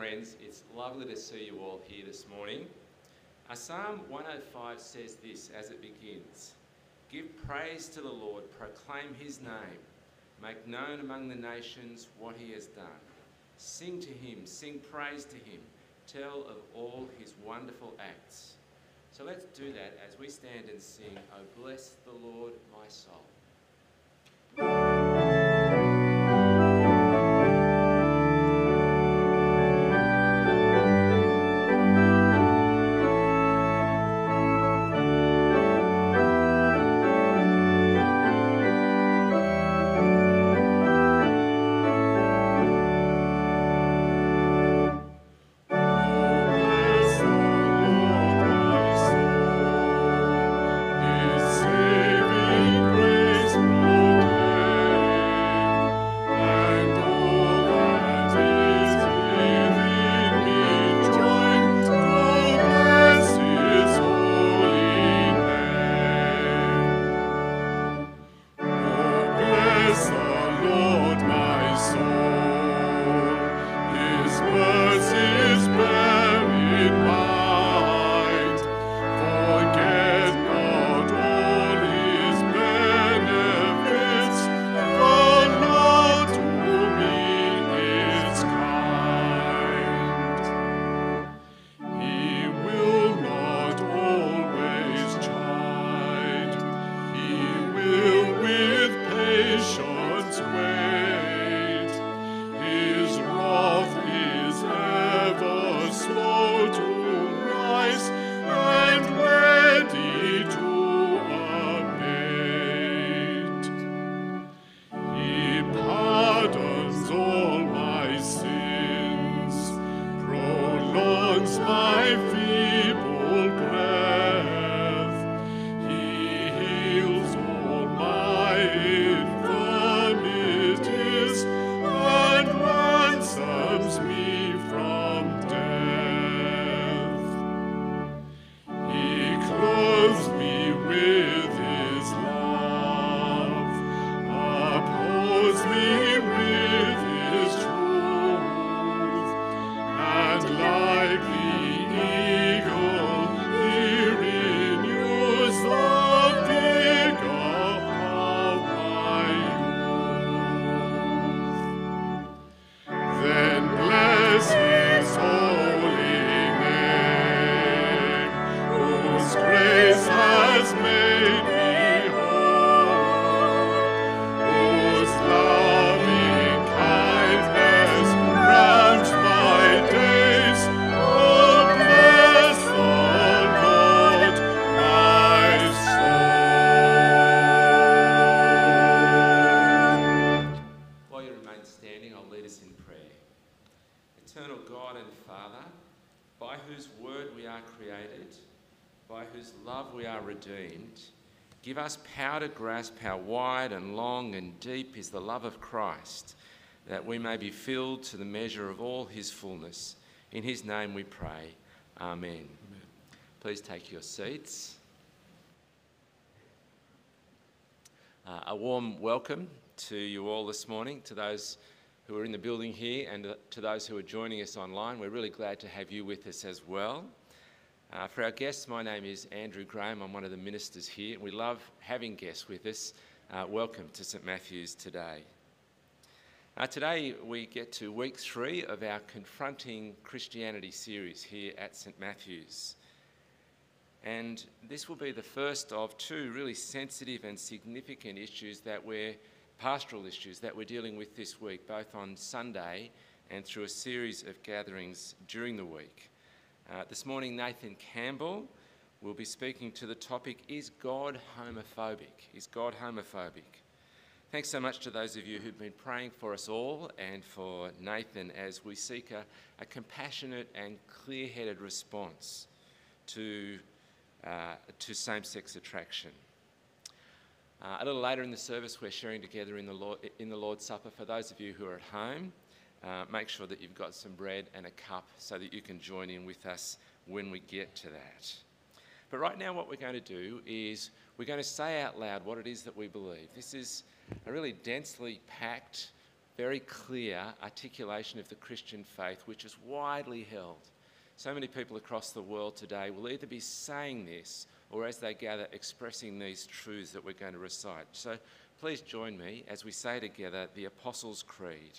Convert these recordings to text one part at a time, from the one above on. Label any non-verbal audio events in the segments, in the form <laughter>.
friends. It's lovely to see you all here this morning. Psalm 105 says this as it begins Give praise to the Lord, proclaim his name, make known among the nations what he has done. Sing to him, sing praise to him, tell of all his wonderful acts. So let's do that as we stand and sing, Oh, bless the Lord, my soul. Give us power to grasp how wide and long and deep is the love of Christ, that we may be filled to the measure of all his fullness. In his name we pray. Amen. Amen. Please take your seats. Uh, a warm welcome to you all this morning, to those who are in the building here and to those who are joining us online. We're really glad to have you with us as well. Uh, for our guests, my name is Andrew Graham. I'm one of the ministers here. We love having guests with us. Uh, welcome to St Matthew's today. Uh, today, we get to week three of our Confronting Christianity series here at St Matthew's. And this will be the first of two really sensitive and significant issues that we're, pastoral issues that we're dealing with this week, both on Sunday and through a series of gatherings during the week. Uh, this morning, Nathan Campbell will be speaking to the topic Is God homophobic? Is God homophobic? Thanks so much to those of you who've been praying for us all and for Nathan as we seek a, a compassionate and clear headed response to, uh, to same sex attraction. Uh, a little later in the service, we're sharing together in the, Lord, in the Lord's Supper. For those of you who are at home, uh, make sure that you've got some bread and a cup so that you can join in with us when we get to that. But right now, what we're going to do is we're going to say out loud what it is that we believe. This is a really densely packed, very clear articulation of the Christian faith, which is widely held. So many people across the world today will either be saying this or, as they gather, expressing these truths that we're going to recite. So please join me as we say together the Apostles' Creed.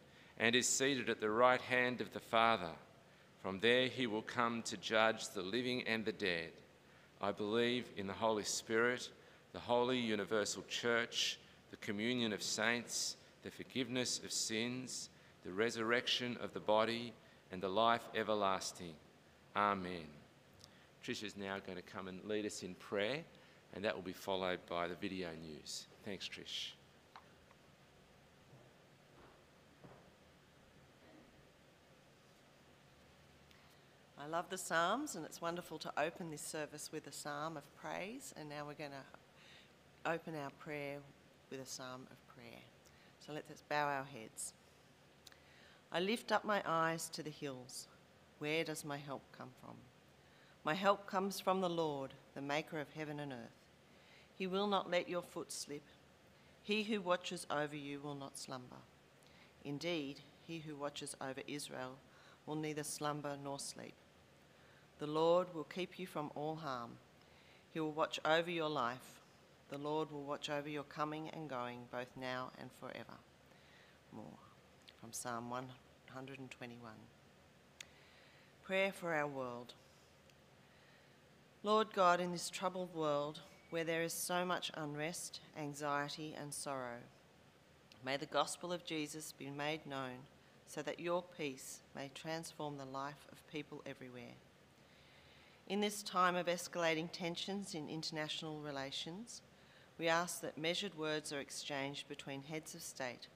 and is seated at the right hand of the Father. From there he will come to judge the living and the dead. I believe in the Holy Spirit, the holy universal church, the communion of saints, the forgiveness of sins, the resurrection of the body, and the life everlasting. Amen. Trish is now going to come and lead us in prayer, and that will be followed by the video news. Thanks, Trish. I love the Psalms, and it's wonderful to open this service with a psalm of praise. And now we're going to open our prayer with a psalm of prayer. So let's bow our heads. I lift up my eyes to the hills. Where does my help come from? My help comes from the Lord, the maker of heaven and earth. He will not let your foot slip. He who watches over you will not slumber. Indeed, he who watches over Israel will neither slumber nor sleep. The Lord will keep you from all harm. He will watch over your life. The Lord will watch over your coming and going, both now and forever. More from Psalm 121. Prayer for our world. Lord God, in this troubled world where there is so much unrest, anxiety, and sorrow, may the gospel of Jesus be made known so that your peace may transform the life of people everywhere. In this time of escalating tensions in international relations, we ask that measured words are exchanged between heads of state,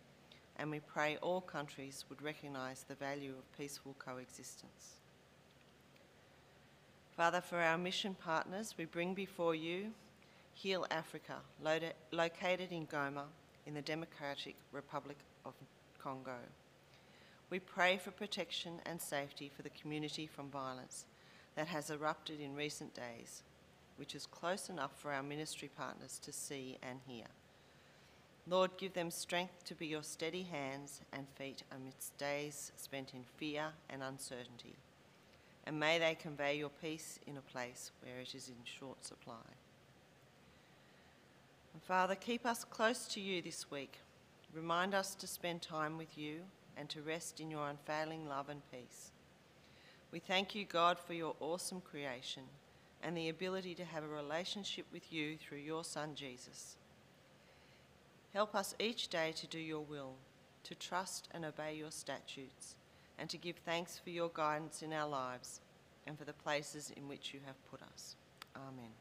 and we pray all countries would recognise the value of peaceful coexistence. Father, for our mission partners, we bring before you Heal Africa, located in Goma in the Democratic Republic of Congo. We pray for protection and safety for the community from violence that has erupted in recent days, which is close enough for our ministry partners to see and hear. Lord, give them strength to be your steady hands and feet amidst days spent in fear and uncertainty. And may they convey your peace in a place where it is in short supply. And Father, keep us close to you this week. Remind us to spend time with you and to rest in your unfailing love and peace. We thank you, God, for your awesome creation and the ability to have a relationship with you through your Son, Jesus. Help us each day to do your will, to trust and obey your statutes, and to give thanks for your guidance in our lives and for the places in which you have put us. Amen.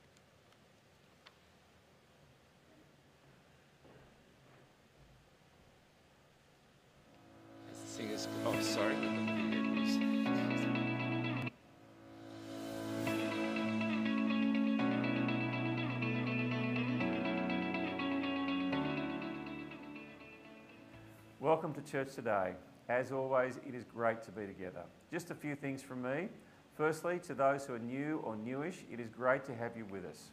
Welcome to church today. As always, it is great to be together. Just a few things from me. Firstly, to those who are new or newish, it is great to have you with us.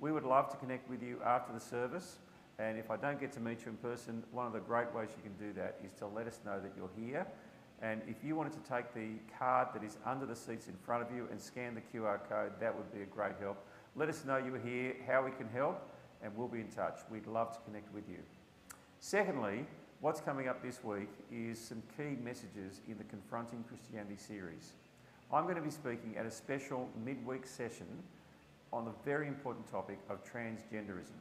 We would love to connect with you after the service, and if I don't get to meet you in person, one of the great ways you can do that is to let us know that you're here. And if you wanted to take the card that is under the seats in front of you and scan the QR code, that would be a great help. Let us know you are here, how we can help, and we'll be in touch. We'd love to connect with you. Secondly, what's coming up this week is some key messages in the Confronting Christianity series. I'm going to be speaking at a special midweek session on the very important topic of transgenderism.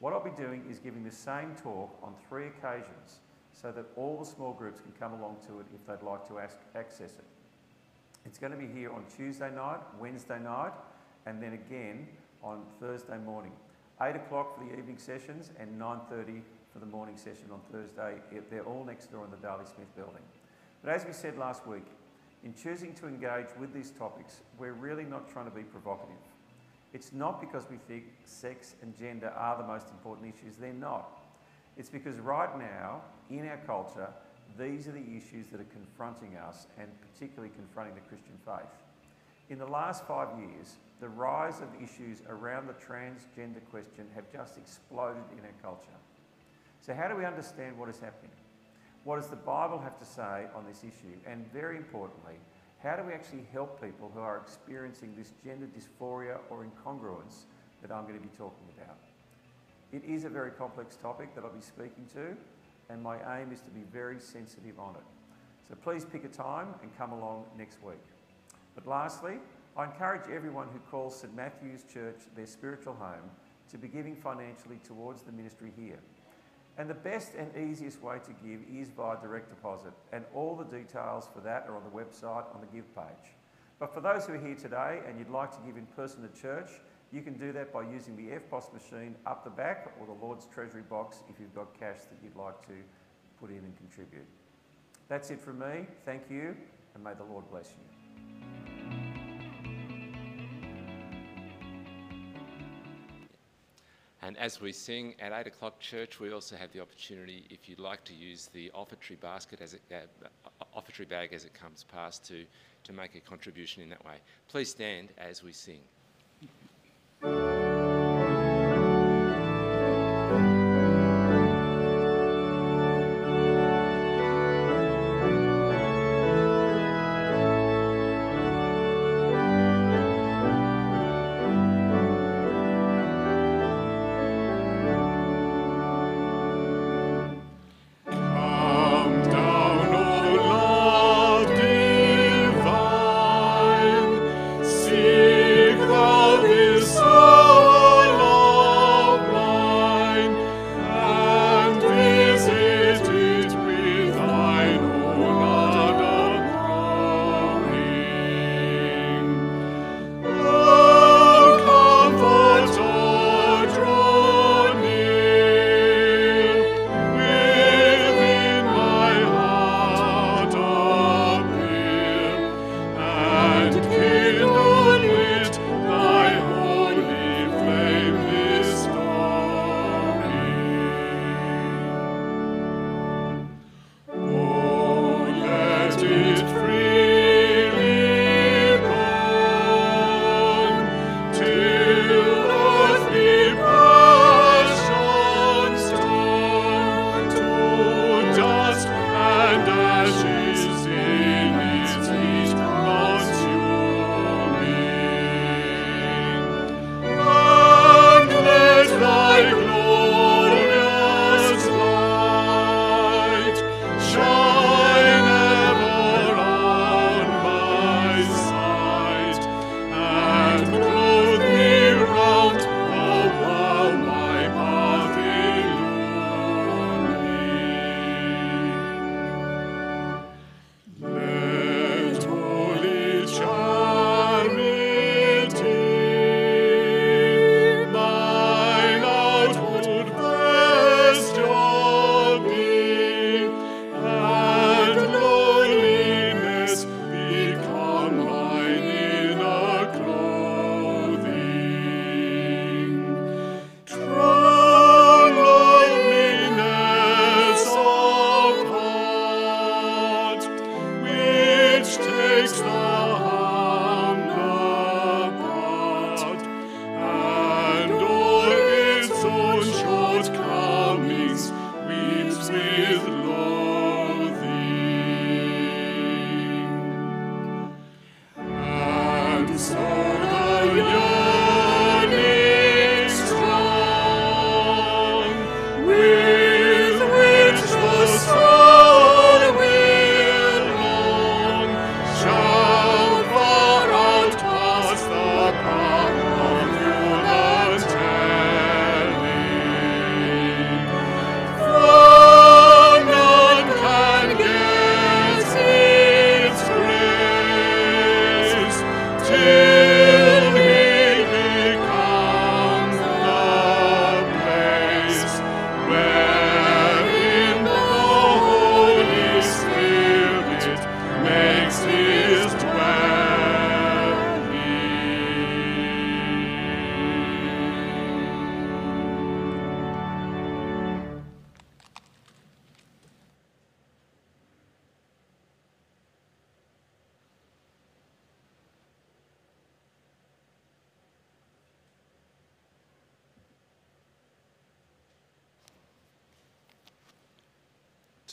What I'll be doing is giving the same talk on three occasions so that all the small groups can come along to it if they'd like to ask, access it. It's going to be here on Tuesday night, Wednesday night, and then again on Thursday morning. 8 o'clock for the evening sessions and 9.30 for the morning session on Thursday. They're all next door in the Darley Smith building. But as we said last week, in choosing to engage with these topics, we're really not trying to be provocative. It's not because we think sex and gender are the most important issues, they're not. It's because right now, in our culture, these are the issues that are confronting us and particularly confronting the Christian faith. In the last five years, the rise of issues around the transgender question have just exploded in our culture. So, how do we understand what is happening? What does the Bible have to say on this issue? And very importantly, how do we actually help people who are experiencing this gender dysphoria or incongruence that I'm going to be talking about? It is a very complex topic that I'll be speaking to, and my aim is to be very sensitive on it. So please pick a time and come along next week. But lastly, I encourage everyone who calls St Matthew's Church their spiritual home to be giving financially towards the ministry here. And the best and easiest way to give is via direct deposit, and all the details for that are on the website on the Give page. But for those who are here today and you'd like to give in person to church, you can do that by using the EFTPOS machine up the back or the Lord's Treasury box if you've got cash that you'd like to put in and contribute. That's it from me. Thank you, and may the Lord bless you. And as we sing at 8 o'clock church, we also have the opportunity, if you'd like to use the offertory basket as it, uh, offertory bag as it comes past to, to make a contribution in that way. Please stand as we sing.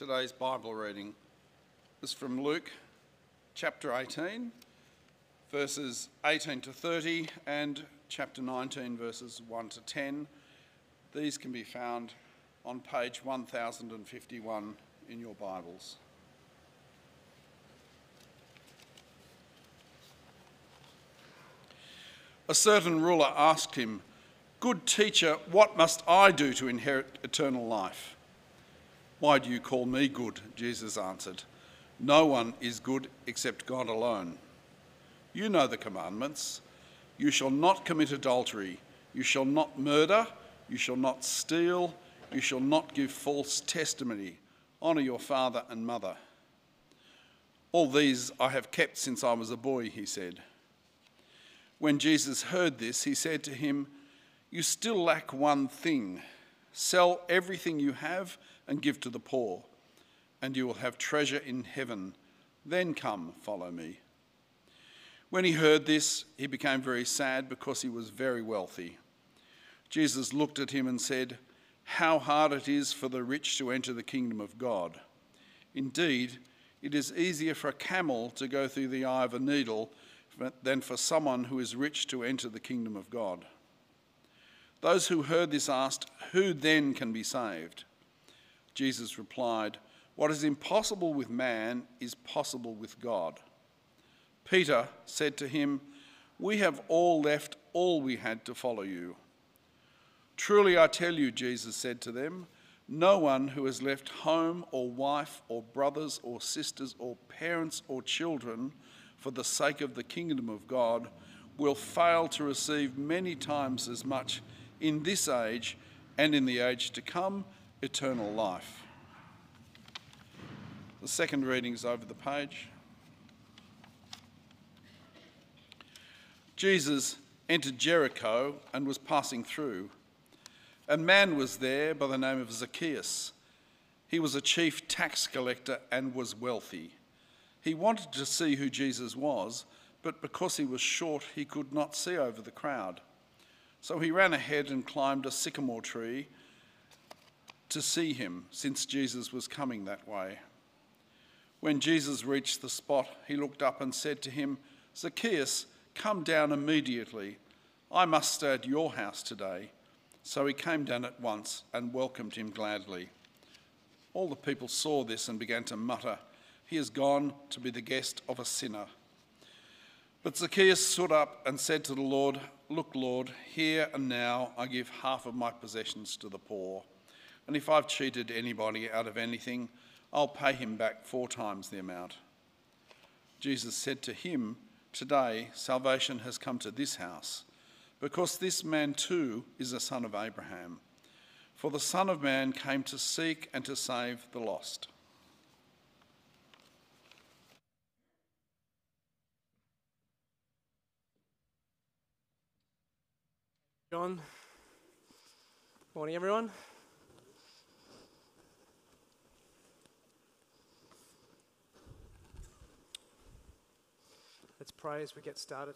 Today's Bible reading is from Luke chapter 18, verses 18 to 30, and chapter 19, verses 1 to 10. These can be found on page 1051 in your Bibles. A certain ruler asked him, Good teacher, what must I do to inherit eternal life? Why do you call me good? Jesus answered. No one is good except God alone. You know the commandments. You shall not commit adultery. You shall not murder. You shall not steal. You shall not give false testimony. Honour your father and mother. All these I have kept since I was a boy, he said. When Jesus heard this, he said to him, You still lack one thing. Sell everything you have and give to the poor, and you will have treasure in heaven. Then come, follow me. When he heard this, he became very sad because he was very wealthy. Jesus looked at him and said, How hard it is for the rich to enter the kingdom of God. Indeed, it is easier for a camel to go through the eye of a needle than for someone who is rich to enter the kingdom of God. Those who heard this asked, Who then can be saved? Jesus replied, What is impossible with man is possible with God. Peter said to him, We have all left all we had to follow you. Truly I tell you, Jesus said to them, no one who has left home or wife or brothers or sisters or parents or children for the sake of the kingdom of God will fail to receive many times as much in this age and in the age to come eternal life. The second reading is over the page. Jesus entered Jericho and was passing through. A man was there by the name of Zacchaeus. He was a chief tax collector and was wealthy. He wanted to see who Jesus was, but because he was short, he could not see over the crowd. So he ran ahead and climbed a sycamore tree to see him, since Jesus was coming that way. When Jesus reached the spot, he looked up and said to him, Zacchaeus, come down immediately. I must stay at your house today. So he came down at once and welcomed him gladly. All the people saw this and began to mutter, He has gone to be the guest of a sinner. But Zacchaeus stood up and said to the Lord, Look, Lord, here and now I give half of my possessions to the poor. And if I've cheated anybody out of anything, I'll pay him back four times the amount. Jesus said to him, Today salvation has come to this house, because this man too is a son of Abraham. For the Son of Man came to seek and to save the lost. John. Morning, everyone. Let's pray as we get started.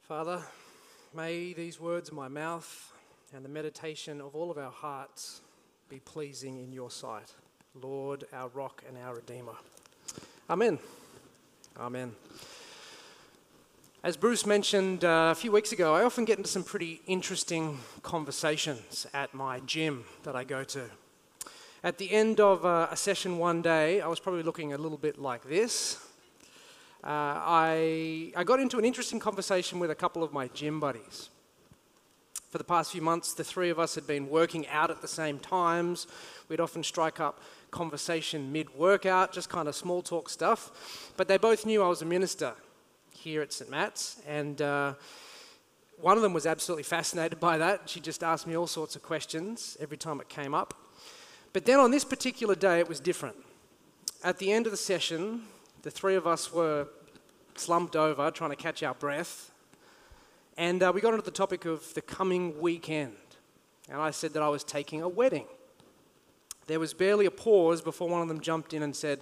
Father, may these words of my mouth and the meditation of all of our hearts be pleasing in your sight, Lord, our rock and our redeemer. Amen. Amen. As Bruce mentioned uh, a few weeks ago, I often get into some pretty interesting conversations at my gym that I go to. At the end of uh, a session one day, I was probably looking a little bit like this. Uh, I, I got into an interesting conversation with a couple of my gym buddies. For the past few months, the three of us had been working out at the same times. We'd often strike up conversation mid workout, just kind of small talk stuff. But they both knew I was a minister here at St. Matt's, and uh, one of them was absolutely fascinated by that. She just asked me all sorts of questions every time it came up. But then on this particular day, it was different. At the end of the session, the three of us were slumped over trying to catch our breath, and uh, we got into the topic of the coming weekend. And I said that I was taking a wedding. There was barely a pause before one of them jumped in and said,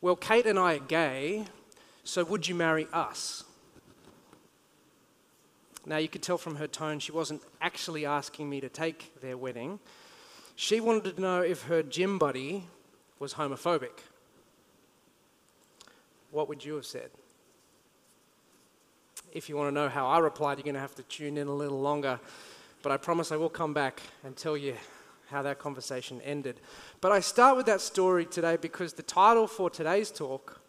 Well, Kate and I are gay, so would you marry us? Now, you could tell from her tone she wasn't actually asking me to take their wedding. She wanted to know if her gym buddy was homophobic. What would you have said? If you want to know how I replied, you're going to have to tune in a little longer. But I promise I will come back and tell you how that conversation ended. But I start with that story today because the title for today's talk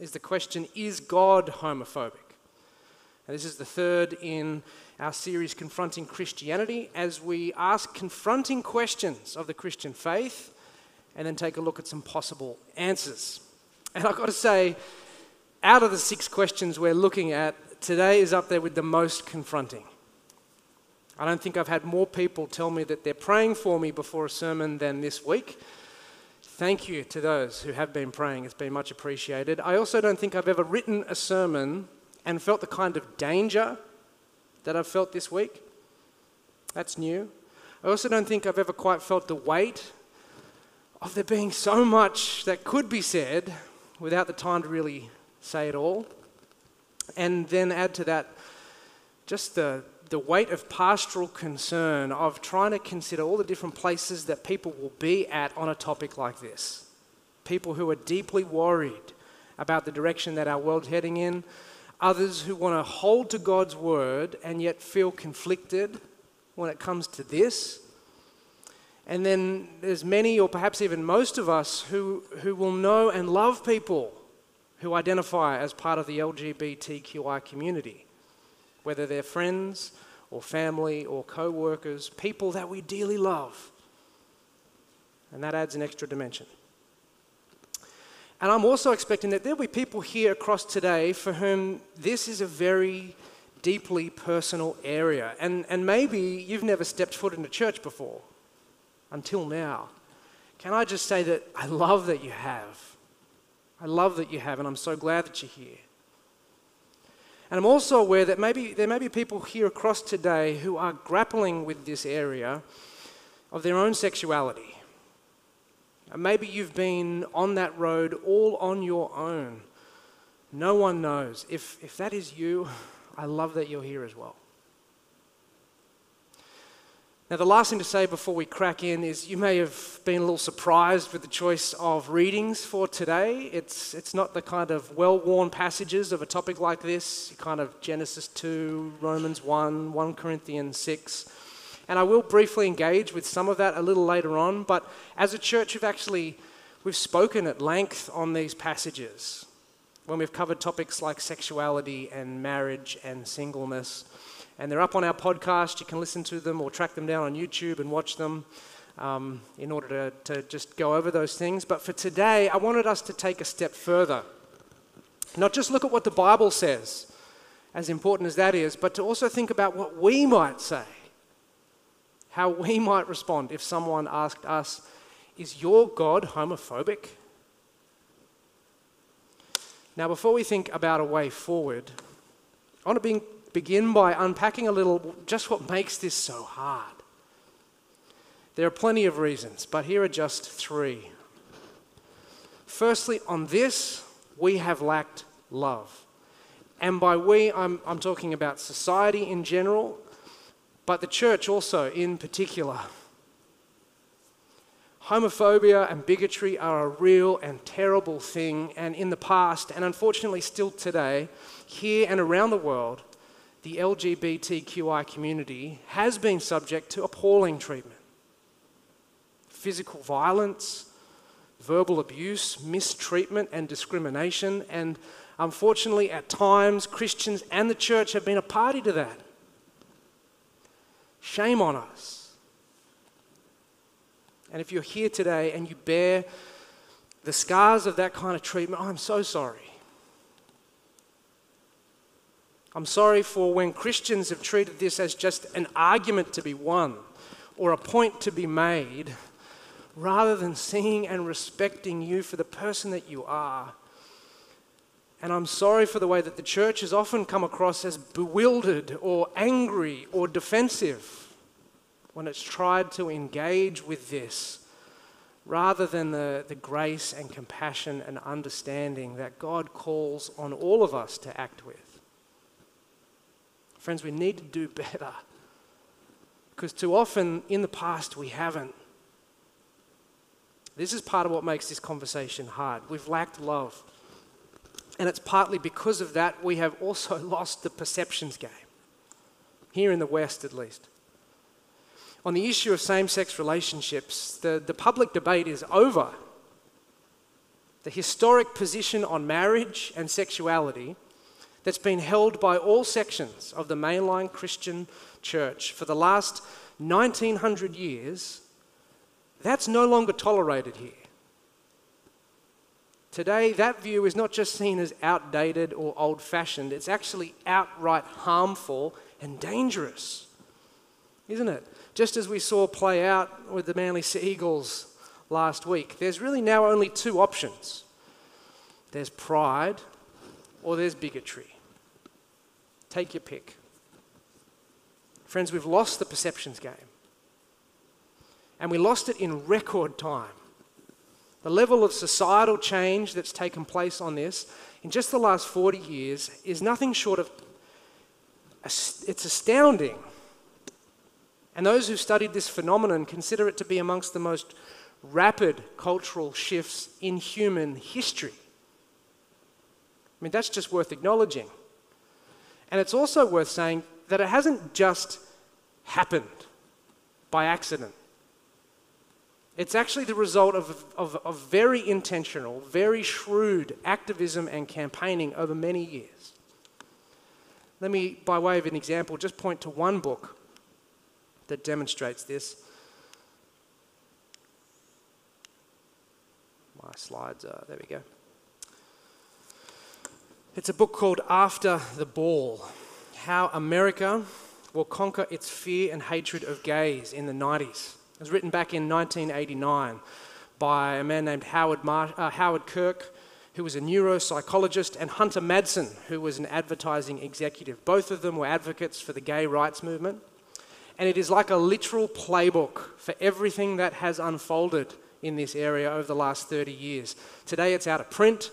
is the question Is God homophobic? And this is the third in our series, Confronting Christianity, as we ask confronting questions of the Christian faith and then take a look at some possible answers. And I've got to say, out of the six questions we're looking at, today is up there with the most confronting. I don't think I've had more people tell me that they're praying for me before a sermon than this week. Thank you to those who have been praying, it's been much appreciated. I also don't think I've ever written a sermon and felt the kind of danger that I've felt this week. That's new. I also don't think I've ever quite felt the weight of there being so much that could be said without the time to really say it all. And then add to that just the, the weight of pastoral concern of trying to consider all the different places that people will be at on a topic like this. People who are deeply worried about the direction that our world's heading in, others who want to hold to God's word and yet feel conflicted when it comes to this. And then there's many, or perhaps even most of us, who, who will know and love people who identify as part of the LGBTQI community, whether they're friends or family or co workers, people that we dearly love. And that adds an extra dimension. And I'm also expecting that there'll be people here across today for whom this is a very deeply personal area. And, and maybe you've never stepped foot into church before until now. Can I just say that I love that you have? I love that you have, and I'm so glad that you're here. And I'm also aware that maybe there may be people here across today who are grappling with this area of their own sexuality. And maybe you've been on that road all on your own. No one knows. If, if that is you, <laughs> I love that you're here as well. Now, the last thing to say before we crack in is you may have been a little surprised with the choice of readings for today. It's, it's not the kind of well worn passages of a topic like this, kind of Genesis 2, Romans 1, 1 Corinthians 6. And I will briefly engage with some of that a little later on, but as a church, we've actually we've spoken at length on these passages when we've covered topics like sexuality and marriage and singleness and they're up on our podcast. You can listen to them or track them down on YouTube and watch them um, in order to, to just go over those things. But for today, I wanted us to take a step further. Not just look at what the Bible says, as important as that is, but to also think about what we might say, how we might respond if someone asked us, Is your God homophobic? Now, before we think about a way forward, I want to be begin by unpacking a little just what makes this so hard. There are plenty of reasons, but here are just three. Firstly, on this, we have lacked love. And by we, I'm, I'm talking about society in general, but the church also in particular. Homophobia and bigotry are a real and terrible thing, and in the past, and unfortunately still today, here and around the world, the LGBTQI community has been subject to appalling treatment physical violence, verbal abuse, mistreatment, and discrimination. And unfortunately, at times, Christians and the church have been a party to that. Shame on us. And if you're here today and you bear the scars of that kind of treatment, I'm so sorry. I'm sorry for when Christians have treated this as just an argument to be won or a point to be made, rather than seeing and respecting you for the person that you are. And I'm sorry for the way that the church has often come across as bewildered or angry or defensive when it's tried to engage with this, rather than the, the grace and compassion and understanding that God calls on all of us to act with. Friends, we need to do <laughs> better. Because too often in the past we haven't. This is part of what makes this conversation hard. We've lacked love. And it's partly because of that we have also <laughs> lost the perceptions game, here in the West at least. On the issue of same sex relationships, the, the public debate is over. The historic position on marriage and sexuality that's been held by all sections of the mainline Christian church for the last 1900 years, that's no longer tolerated here. Today, that view is not just seen as outdated or old fashioned, it's actually outright harmful and dangerous, isn't it? Just as we saw play out with the Manly Sea Eagles last week, there's really now only two options there's pride or there's bigotry. Take your pick. Friends, we've lost the perceptions game. And we lost it in record time. The level of societal change that's taken place on this in just the last 40 years is nothing short of it's astounding. And those who've studied this phenomenon consider it to be amongst the most rapid cultural shifts in human history. I mean, that's just worth acknowledging. And it's also worth saying that it hasn't just happened by accident. It's actually the result of, of, of, very intentional, very shrewd activism and campaigning over many years. Let me, by way of an example, just point to one book that demonstrates this. My slides are, there we go. It's a book called After the Ball How America Will Conquer Its Fear and Hatred of Gays in the 90s. It was written back in 1989 by a man named Howard, Mar- uh, Howard Kirk, who was a neuropsychologist, and Hunter Madsen, who was an advertising executive. Both of them were advocates for the gay rights movement. And it is like a literal playbook for everything that has unfolded in this area over the last 30 years. Today it's out of print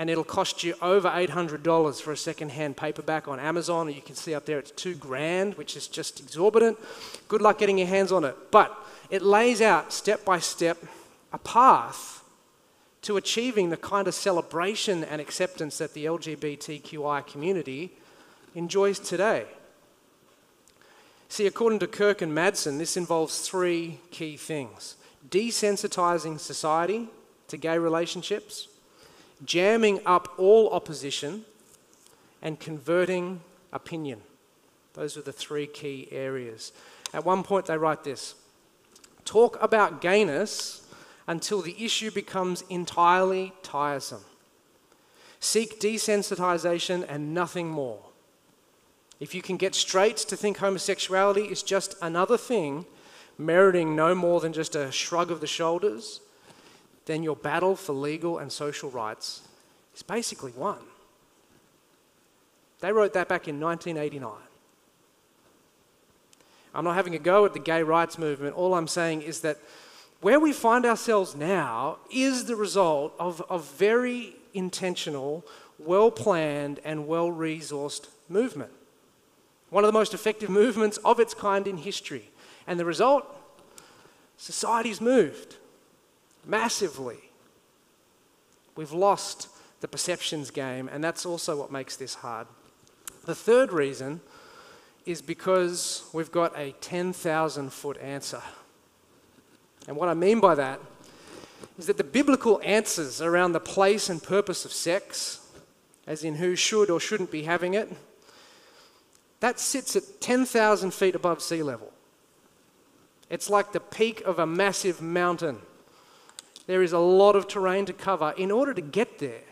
and it'll cost you over $800 for a second-hand paperback on Amazon. You can see up there it's two grand, which is just exorbitant. Good luck getting your hands on it. But it lays out step by step a path to achieving the kind of celebration and acceptance that the LGBTQI community enjoys today. See, according to Kirk and Madsen, this involves three key things desensitizing society to gay relationships, jamming up all opposition, and converting opinion. Those are the three key areas. At one point, they write this Talk about gayness until the issue becomes entirely tiresome. Seek desensitization and nothing more. If you can get straight to think homosexuality is just another thing, meriting no more than just a shrug of the shoulders, then your battle for legal and social rights is basically won. They wrote that back in 1989. I'm not having a go at the gay rights movement. All I'm saying is that where we find ourselves now is the result of a very intentional, well planned, and well resourced movement. One of the most effective movements of its kind in history. And the result? Society's moved massively. We've lost the perceptions game, and that's also what makes this hard. The third reason is because we've got a 10,000 foot answer. And what I mean by that is that the biblical answers around the place and purpose of sex, as in who should or shouldn't be having it, that sits at 10,000 feet above sea level. It's like the peak of a massive mountain. There is a lot of terrain to cover in order to get there.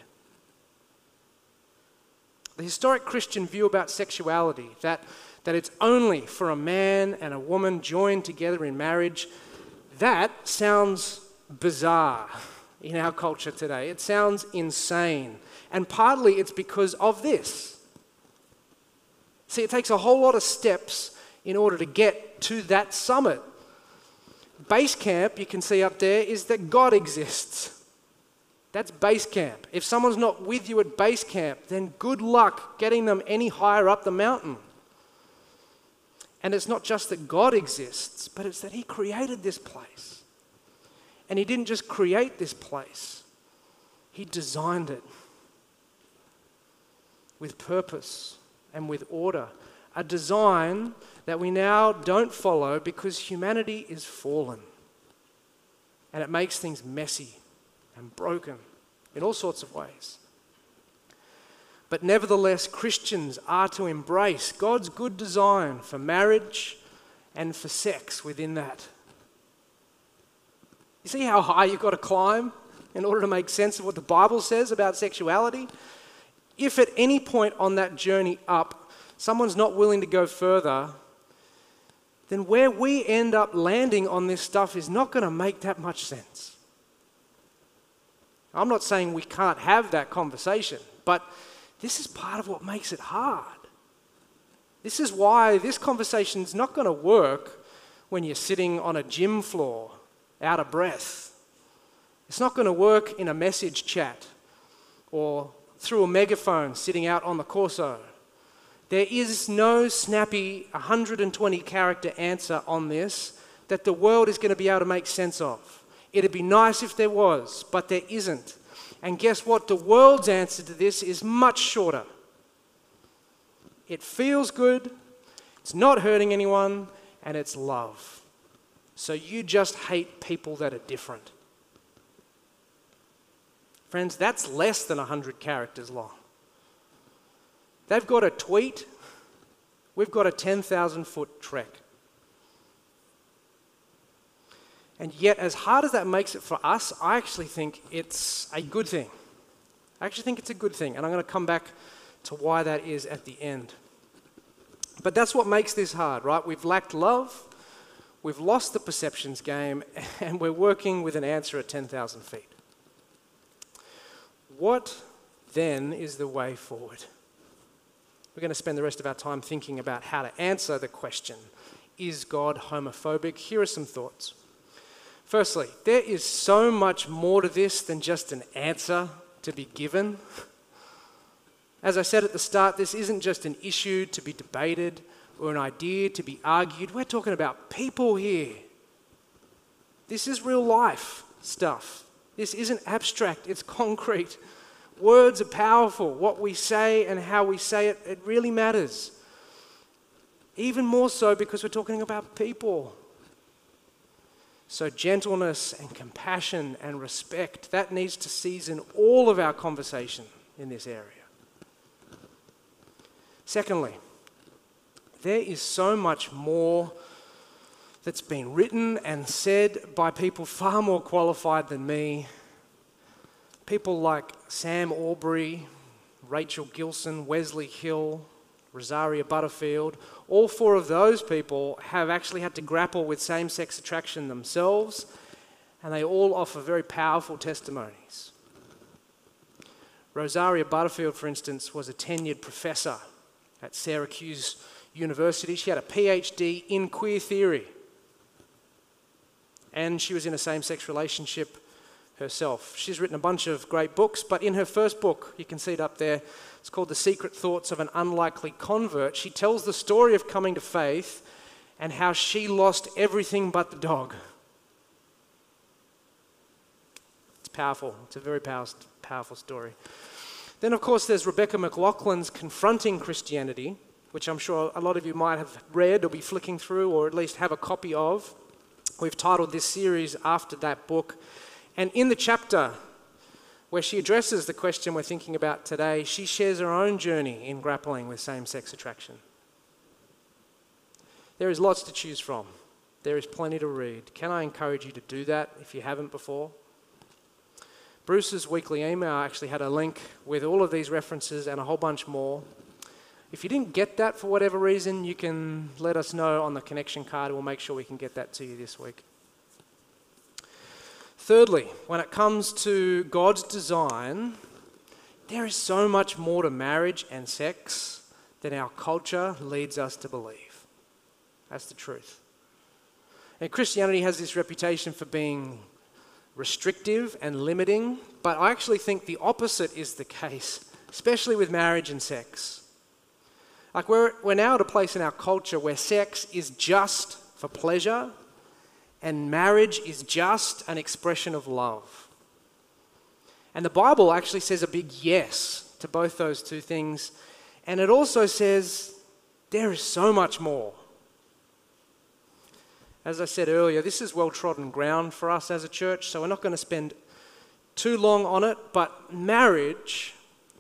The historic Christian view about sexuality, that, that it's only for a man and a woman joined together in marriage, that sounds bizarre in our culture today. It sounds insane. And partly it's because of this. See, it takes a whole lot of steps in order to get to that summit base camp, you can see up there, is that God exists. That's base camp. If someone's not with you at base camp, then good luck getting them any higher up the mountain. And it's not just that God exists, but it's that He created this place. And He didn't just create this place, He designed it with purpose and with order. A design that we now don't follow because humanity is fallen. And it makes things messy and broken in all sorts of ways. But nevertheless, Christians are to embrace God's good design for marriage and for sex within that. You see how high you've got to climb in order to make sense of what the Bible says about sexuality? If at any point on that journey up, someone's not willing to go further, then where we end up landing on this stuff is not going to make that much sense. I'm not saying we can't have that conversation, but this is part of what makes it hard. This is why this conversation is not going to work when you're sitting on a gym floor out of breath. It's not going to work in a message chat or through a megaphone sitting out on the corso. There is no snappy 120 character answer on this that the world is going to be able to make sense of. It'd be nice if there was, but there isn't. And guess what? The world's answer to this is much shorter. It feels good, it's not hurting anyone, and it's love. So you just hate people that are different. Friends, that's less than 100 characters long. They've got a tweet, we've got a 10,000 foot trek. And yet, as hard as that makes it for us, I actually think it's a good thing. I actually think it's a good thing, and I'm going to come back to why that is at the end. But that's what makes this hard, right? We've lacked love, we've lost the perceptions game, <laughs> and we're working with an answer at 10,000 feet. What then is the way forward? We're going to spend the rest of our time thinking about how to answer the question Is God homophobic? Here are some thoughts. Firstly, there is so much more to this than just an answer to be given. As I said at the start, this isn't just an issue to be debated or an idea to be argued. We're talking about people here. This is real life stuff. This isn't abstract, it's concrete. Words are powerful. What we say and how we say it, it really matters. Even more so because we're talking about people. So, gentleness and compassion and respect, that needs to season all of our conversation in this area. Secondly, there is so much more that's been written and said by people far more qualified than me. People like Sam Allberry, Rachel Gilson, Wesley Hill, Rosaria Butterfield, all four of those people have actually had to grapple with same sex attraction themselves, and they all offer very powerful testimonies. Rosaria Butterfield, for instance, was a tenured professor at Syracuse University. She had a PhD in queer theory, and she was in a same sex relationship herself. She's written a bunch of great books, but in her first book, you can see it up there, it's called The Secret Thoughts of an Unlikely Convert. She tells the story of coming to faith and how she lost everything but the dog. It's powerful. It's a very powerful, powerful story. Then, of course, there's Rebecca McLaughlin's Confronting Christianity, which I'm sure a lot of you might have read or be flicking through or at least have a copy of. We've titled this series after that book. And in the chapter where she addresses the question we're thinking about today, she shares her own journey in grappling with same sex attraction. There is lots to choose from. There is plenty to read. Can I encourage you to do that if you haven't before? Bruce's weekly email actually had a link with all of these references and a whole bunch more. If you didn't get that for whatever reason, you can let us know on the connection card. We'll make sure we can get that to you this week. Thirdly, when it comes to God's design, there is so much more to marriage and sex than our culture leads us to believe. That's the truth. And Christianity has this reputation for being restrictive and limiting, but I actually think the opposite is the case, especially with marriage and sex. Like, we're, we're now at a place in our culture where sex is just for pleasure and marriage is just an expression of love. And the Bible actually says a big yes to both those two things. And it also says there is so much more. As I said earlier, this is well trodden ground for us as a church, so we're not going to spend too long on it, but marriage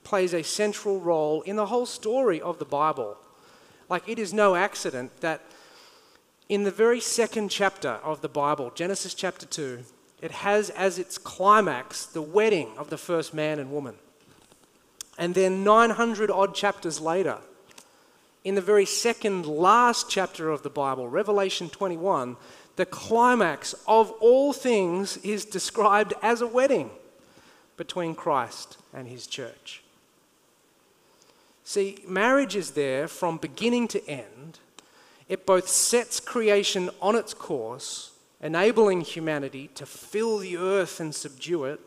plays a central role in the whole story of the Bible. Like, it is no accident that in the very second chapter of the Bible, Genesis chapter 2, it has as its climax the wedding of the first man and woman. And then 900 odd chapters later, in the very second last chapter of the Bible, Revelation 21, the climax of all things is described as a wedding between Christ and his church. See, marriage is there from beginning to end. It both sets creation on its course, enabling humanity to fill the earth and subdue it,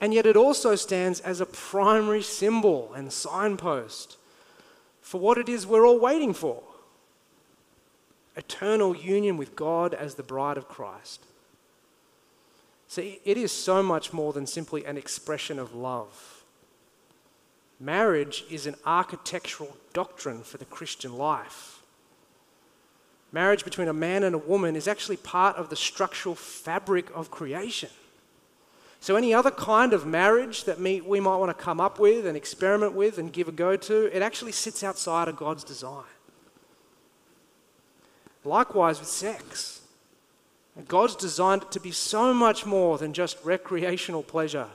and yet it also stands as a primary symbol and signpost for what it is we're all waiting for eternal union with God as the bride of Christ. See, it is so much more than simply an expression of love. Marriage is an architectural doctrine for the Christian life. Marriage between a man and a woman is actually part of the structural fabric of creation. So, any other kind of marriage that we might want to come up with and experiment with and give a go to, it actually sits outside of God's design. Likewise with sex. God's designed it to be so much more than just recreational pleasure.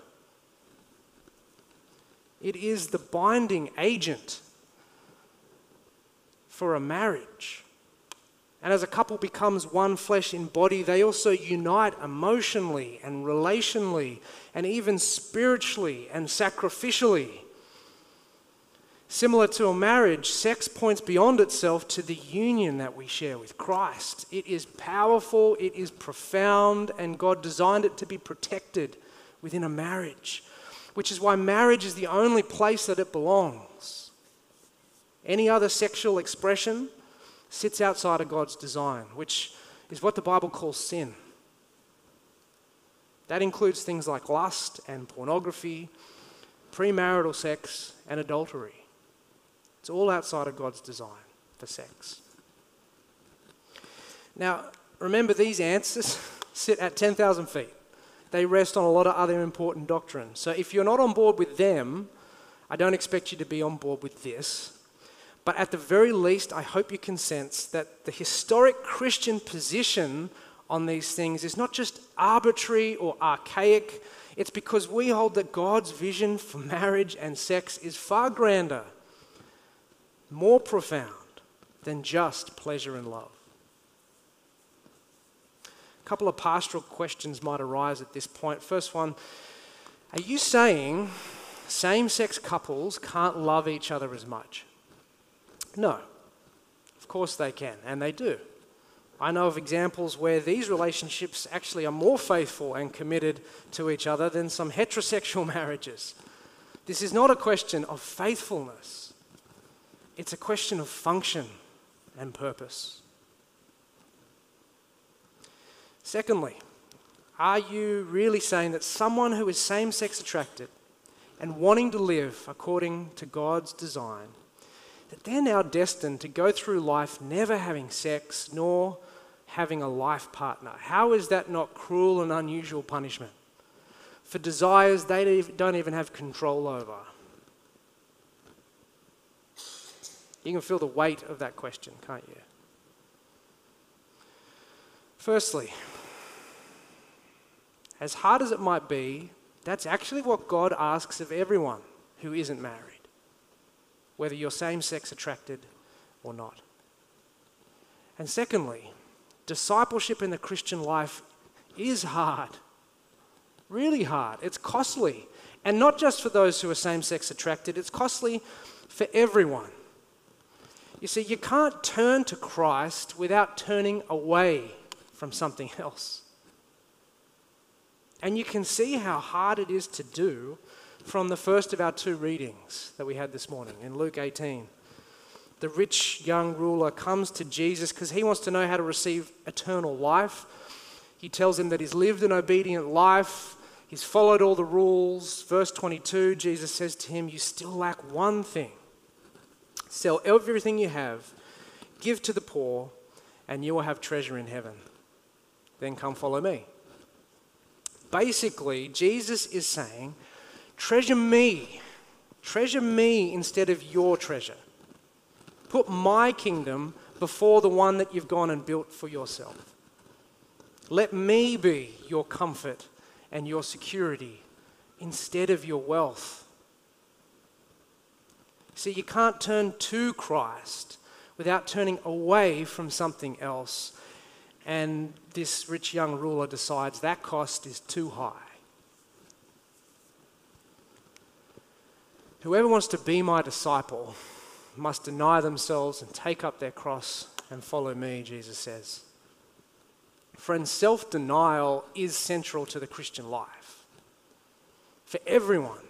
It is the binding agent for a marriage. And as a couple becomes one flesh in body, they also unite emotionally and relationally and even spiritually and sacrificially. Similar to a marriage, sex points beyond itself to the union that we share with Christ. It is powerful, it is profound, and God designed it to be protected within a marriage, which is why marriage is the only place that it belongs. Any other sexual expression sits outside of God's design, which is what the Bible calls sin. That includes things like lust and pornography, premarital sex, and adultery. It's all outside of God's design for sex. Now, remember, these answers <laughs> sit at 10,000 feet. They rest on a lot of other important doctrines. So if you're not on board with them, I don't expect you to be on board with this. But at the very least, I hope you can sense that the historic Christian position on these things is not just arbitrary or archaic. It's because we hold that God's vision for marriage and sex is far grander, more profound than just pleasure and love. A couple of pastoral questions might arise at this point. First one Are you saying same sex couples can't love each other as much? No. Of course they can, and they do. I know of examples where these relationships actually are more faithful and committed to each other than some heterosexual <laughs> marriages. This is not a question of faithfulness, it's a question of function and purpose. Secondly, are you really saying that someone who is same sex attracted and wanting to live according to God's design that they're now destined to go through life never having sex nor having a life partner. How is that not cruel and unusual punishment? For desires they don't even have control over. You can feel the weight of that question, can't you? Firstly, as hard as it might be, that's actually what God asks of everyone who isn't married whether you're same sex attracted or not. And secondly, discipleship in the Christian life is hard, really hard. It's costly. And not just for those who are same sex attracted, it's costly for everyone. You see, you can't turn to Christ without turning away from something <laughs> else. And you can see how hard it is to do from the first of our two readings that we had this morning in Luke 18. The rich young ruler comes to Jesus because he wants to know how to receive eternal life. He tells him that he's lived an obedient life, he's followed all the rules. Verse 22, Jesus says to him, You still lack one thing. Sell everything you have, give to the poor, and you will have treasure in heaven. Then come follow me. Basically, Jesus is saying, Treasure me. Treasure me instead of your treasure. Put my kingdom before the one that you've gone and built for yourself. Let me be your comfort and your security instead of your wealth. See, you can't turn to Christ without turning away from something else. And this rich young ruler decides that cost is too high. Whoever wants to be my disciple must deny themselves and take up their cross and follow me, Jesus says. Friends, self denial is central to the Christian life for everyone.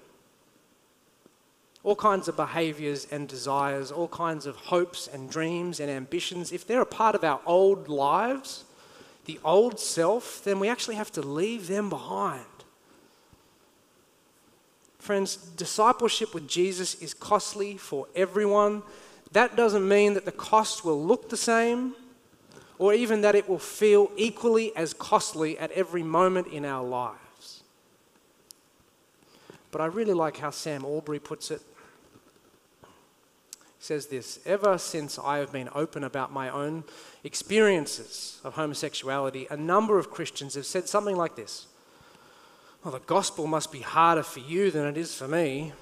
All kinds of behaviors and desires, all kinds of hopes and dreams and ambitions, if they're a part of our old lives, the old self, then we actually have to leave them behind. Friends, discipleship with Jesus is costly for everyone. That doesn't mean that the cost will look the same or even that it will feel equally as costly at every moment in our lives. But I really like how Sam Allberry puts it. He says this Ever since I have been open about my own experiences of homosexuality, a number of Christians have said something like this Well, the gospel must be harder for you than it is for me,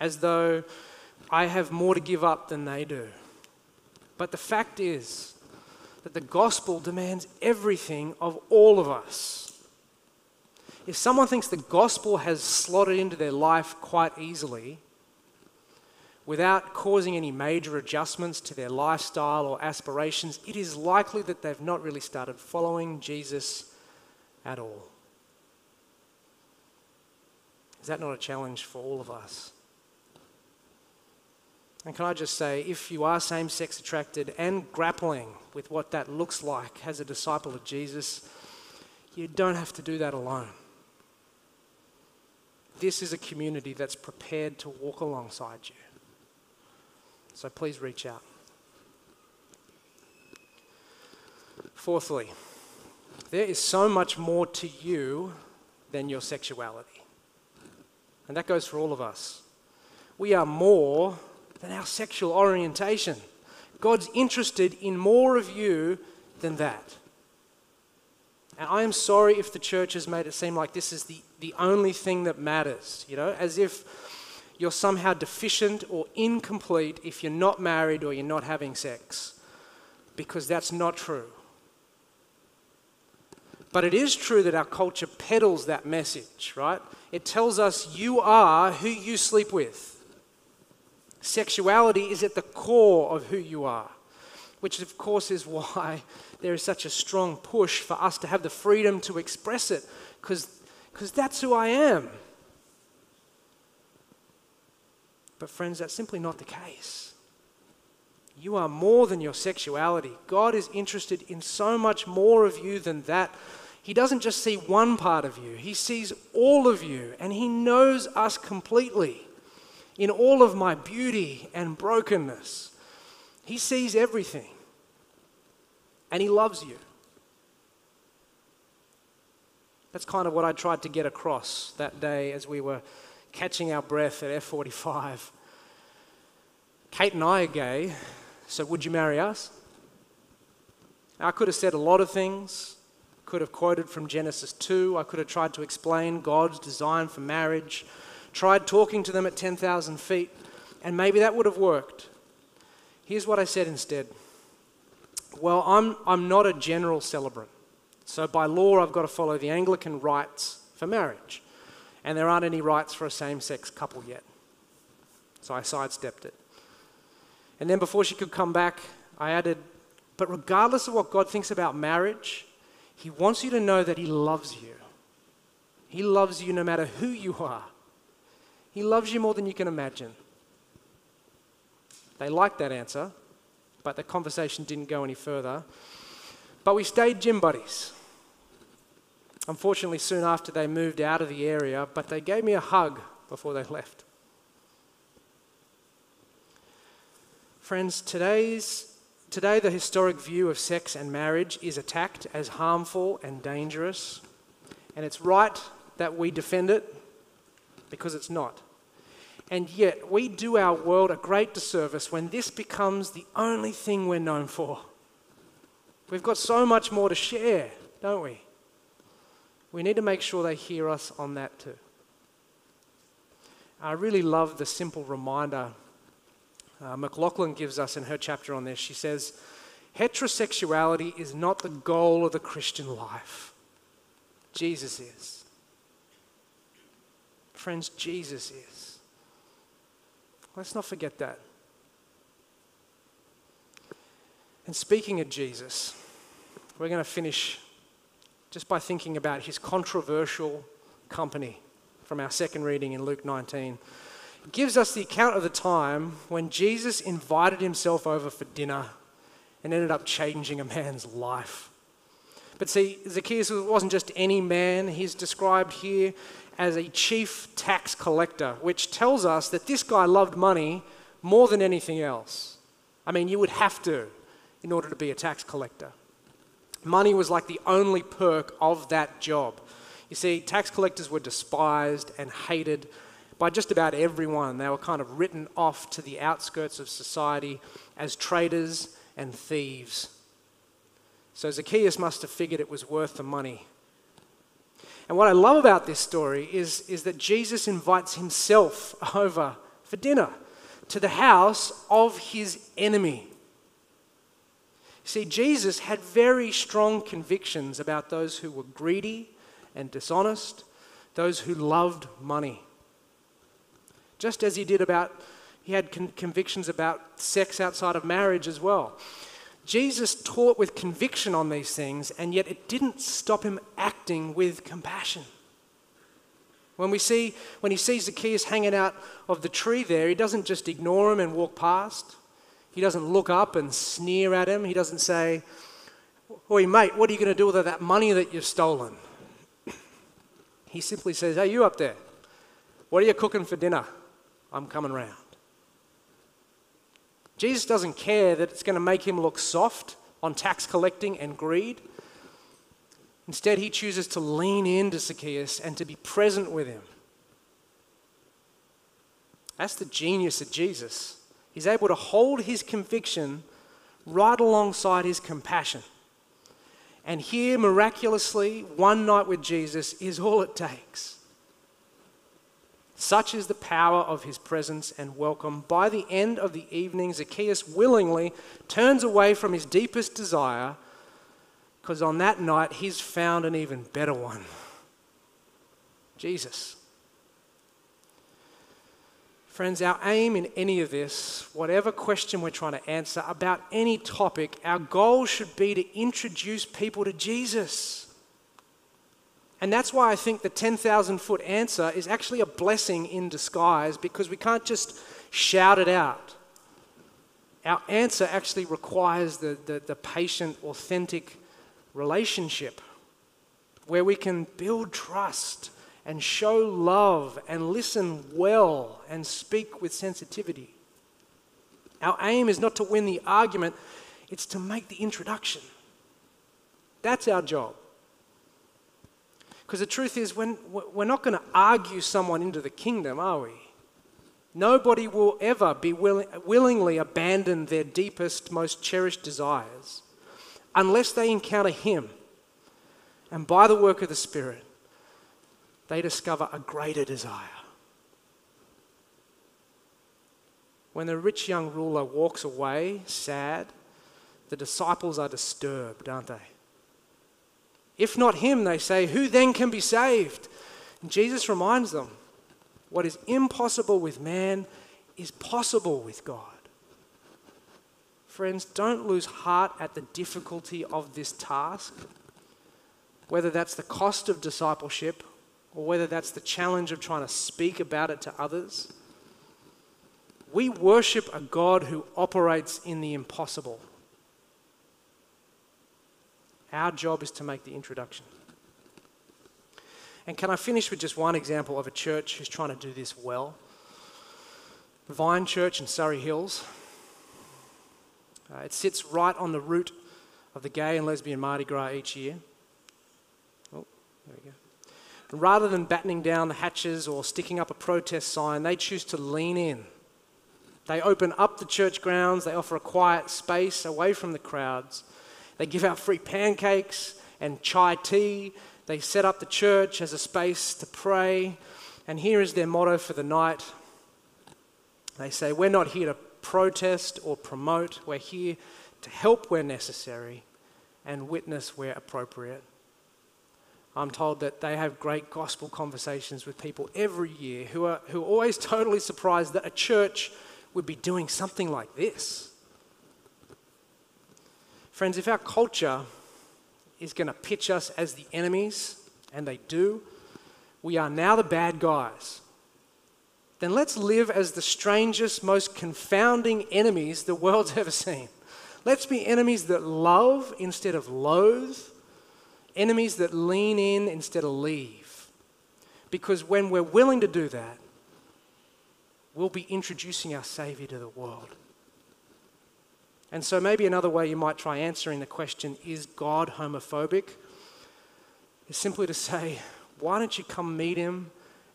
as though I have more to give up than they do. But the fact is, that the gospel demands everything of all of us. If someone thinks the gospel has slotted into their life quite easily, without causing any major adjustments to their lifestyle or aspirations, it is likely that they've not really started following Jesus at all. Is that not a challenge for all of us? And can I just say, if you are same sex attracted and grappling with what that looks like as a disciple of Jesus, you don't have to do that alone. This is a community that's prepared to walk alongside you. So please reach out. Fourthly, there is so much more to you than your sexuality. And that goes for all of us. We are more than our sexual orientation. God's interested in more of you than that. And I am sorry if the church has made it seem like this is the, the only thing that matters, you know, as if you're somehow deficient or incomplete if you're not married or you're not having sex. Because that's not true. But it is true that our culture peddles that message, right? It tells us you are who you sleep with. Sexuality is at the core of who you are, which, of course, is why <laughs> there is such a strong push for us to have the freedom to express it, because that's who I am. But, friends, that's simply not the case. You are more than your sexuality. God is interested in so much more of you than that. He doesn't just see one part of you, He sees all of you, and He knows us completely in all of my beauty and brokenness. He sees everything and He loves you. That's kind of what I tried to get across that day as we were catching our breath at F45. Kate and I are gay, so would you marry us? I could have said a lot of things, could have quoted from Genesis 2, I could have tried to explain God's design for marriage tried talking to them at 10,000 feet, and maybe that would have worked. Here's what I said instead Well, I'm, I'm not a general celebrant. So by law, I've got to follow the Anglican rites for marriage. And there aren't any rites for a same sex couple yet. So I sidestepped it. And then before she could come back, I added, But regardless of what God thinks about marriage, He wants you to know that He loves you. He loves you no matter who you are. He loves you more than you can imagine. They liked that answer, but the conversation didn't go any further. But we stayed gym buddies. Unfortunately, soon after they moved out of the area, but they gave me a hug before they left. Friends, today's, today the historic view of sex and marriage is attacked as harmful and dangerous, and it's right that we defend it because it's not. And yet, we do our world a great disservice when this becomes the only thing we're known for. We've got so much more to share, don't we? We need to make sure they hear us on that too. I really love the simple reminder uh, McLaughlin gives us in her chapter on this. She says, Heterosexuality is not the goal of the Christian life, Jesus is. Friends, Jesus is. Let's not forget that. And speaking of Jesus, we're going to finish just by thinking about his controversial company from our second reading in Luke 19. Gives us the account of the time when Jesus invited himself over for dinner and ended up changing a man's life. But see, Zacchaeus wasn't just any man, he's described here as a chief tax collector, which tells us that this guy loved money more than anything else. I mean, you would have to in order to be a tax collector. Money was like the only perk of that job. You see, tax collectors were despised and hated by just about everyone. They were kind of written off to the outskirts of society as traitors and thieves. So Zacchaeus must have figured it was worth the money. And what I love about this story is, is that Jesus invites himself <laughs> over for dinner to the house of his enemy. See, Jesus had very strong convictions about those who were greedy and dishonest, those who loved money. Just as he did about, he had con- convictions about sex outside of marriage as well. Jesus taught with conviction on these things, and yet it didn't stop him acting with compassion. When we see when he sees Zacchaeus hanging out of the tree there, he doesn't just ignore him and walk past. He doesn't look up and sneer at him. He doesn't say, Oi, mate, what are you going to do with that money that you've stolen? <clears throat> He simply says, Hey, you up there, what are you cooking for dinner? I'm coming round. Jesus doesn't care that it's going to make him look soft on tax collecting and greed. Instead, he chooses to lean into Zacchaeus and to be present with him. That's the genius of Jesus. He's able to hold his conviction right alongside his compassion. And here, miraculously, one night with Jesus is all it takes. Such is the power of his presence and welcome. By the end of the evening, Zacchaeus willingly turns away from his deepest desire because on that night he's found an even better one Jesus. Friends, our aim in any of this, whatever question we're trying to answer about any topic, our goal should be to introduce people to Jesus. And that's why I think the 10,000 foot answer is actually a blessing in disguise because we can't just shout it out. Our answer actually requires the, the, the patient, authentic relationship where we can build trust and show love and listen well and speak with sensitivity. Our aim is not to win the argument, it's to make the introduction. That's our job. Because the truth is, when, we're not going to argue someone into the kingdom, are we? Nobody will ever be willing, willingly abandon their deepest, most cherished desires unless they encounter Him. And by the work of the Spirit, they discover a greater desire. When the rich young ruler walks away sad, the disciples are disturbed, aren't they? If not him, they say, who then can be saved? And Jesus reminds them what is impossible with man is possible with God. Friends, don't lose heart at the difficulty of this task, whether that's the cost of discipleship or whether that's the challenge of trying to speak about it to others, We worship a God who operates in the impossible. Our job is to make the introduction. And can I finish with just one example of a church who's trying to do this well? Vine Church in Surry Hills. Uh, it sits right on the route of the gay and lesbian Mardi Gras each year. Oh, there we go. And rather than battening down the hatches or sticking up a protest sign, they choose to lean in. They open up the church grounds, they offer a quiet space away from the crowds. They give out free pancakes and chai tea they set up the church as a space to pray, and here is their motto for the night. They say, We're not here to protest or promote, we're here to help where necessary and witness where appropriate. I'm told that they have great gospel conversations with people every year who are, who are always totally surprised that a church would be doing something like this. Friends, if our culture is going to pitch us as the enemies, and they do, we are now the bad guys. Then let's live as the strangest, most confounding enemies the world's <laughs> ever seen. Let's be enemies that love instead of loathe, enemies that lean in instead of leave. Because when we're willing to do that, we'll be introducing our Savior to the world. And so, maybe another way you might try answering the question, is God homophobic? is simply to say, why don't you come meet him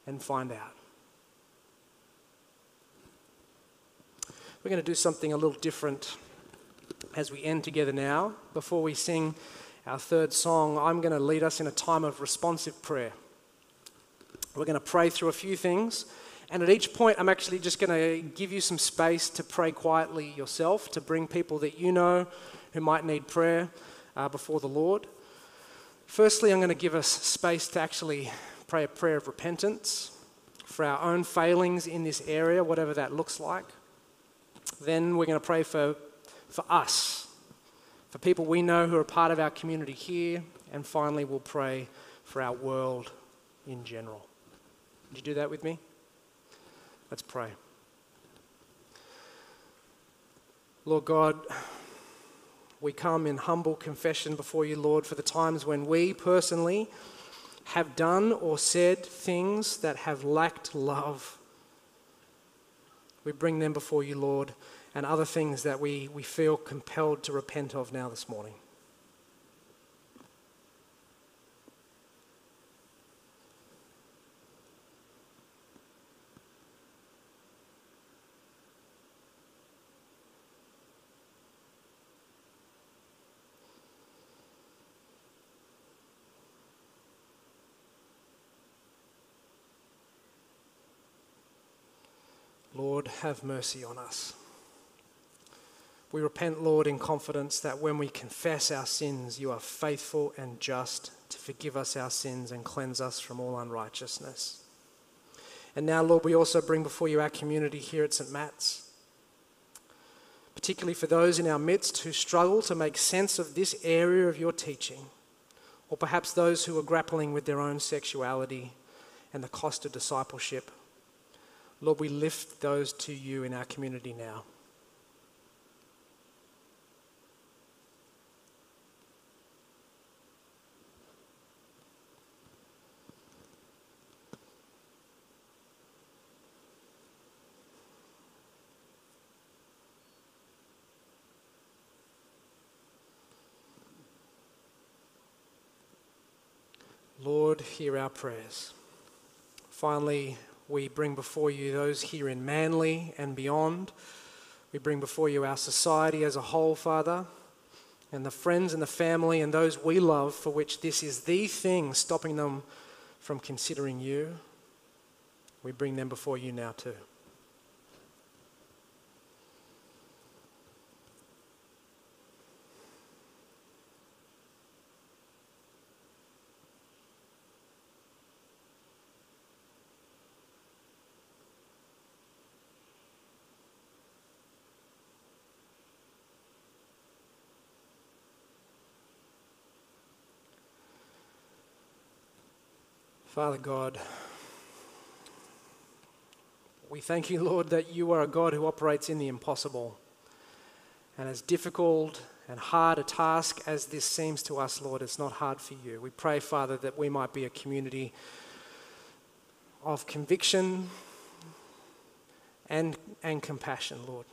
and find out? We're going to do something a little different as we end together now. Before we sing our third song, I'm going to lead us in a time of responsive prayer. We're going to pray through a few things. And at each point, I'm actually just going to give you some space to pray quietly yourself, to bring people that you know who might need prayer uh, before the Lord. Firstly, I'm going to give us space to actually pray a prayer of repentance for our own failings in this area, whatever that looks like. Then we're going to pray for, for us, for people we know who are part of our community here. And finally, we'll pray for our world in general. Would you do that with me? Let's pray. Lord God, we come in humble confession before you, Lord, for the times when we personally have done or said things that have lacked love. We bring them before you, Lord, and other things that we, we feel compelled to repent of now this morning. Lord, have mercy on us. We repent, Lord, in confidence that when we confess our sins, you are faithful and just to forgive us our sins and cleanse us from all unrighteousness. And now, Lord, we also bring before you our community here at St. Matt's, particularly for those in our midst who struggle to make sense of this area of your teaching, or perhaps those who are grappling with their own sexuality and the cost of discipleship. Lord, we lift those to you in our community now. Lord, hear our prayers. Finally, we bring before you those here in Manly and beyond. We bring before you our society as a whole, Father, and the friends and the family and those we love for which this is the thing stopping them from considering you. We bring them before you now, too. Father God, We thank you, Lord, that you are a God who operates in the impossible. And as difficult and hard a task as this seems to us, Lord, it's not hard for you. We pray, Father, that we might be a community of conviction and, and compassion, Lord.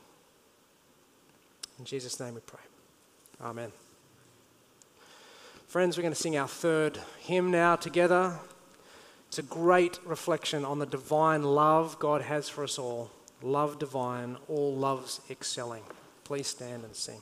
In Jesus' name we pray. Amen. Friends, we're going to sing our third hymn now together. It's a great reflection on the divine love God has for us all. Love divine, all loves excelling. Please stand and sing.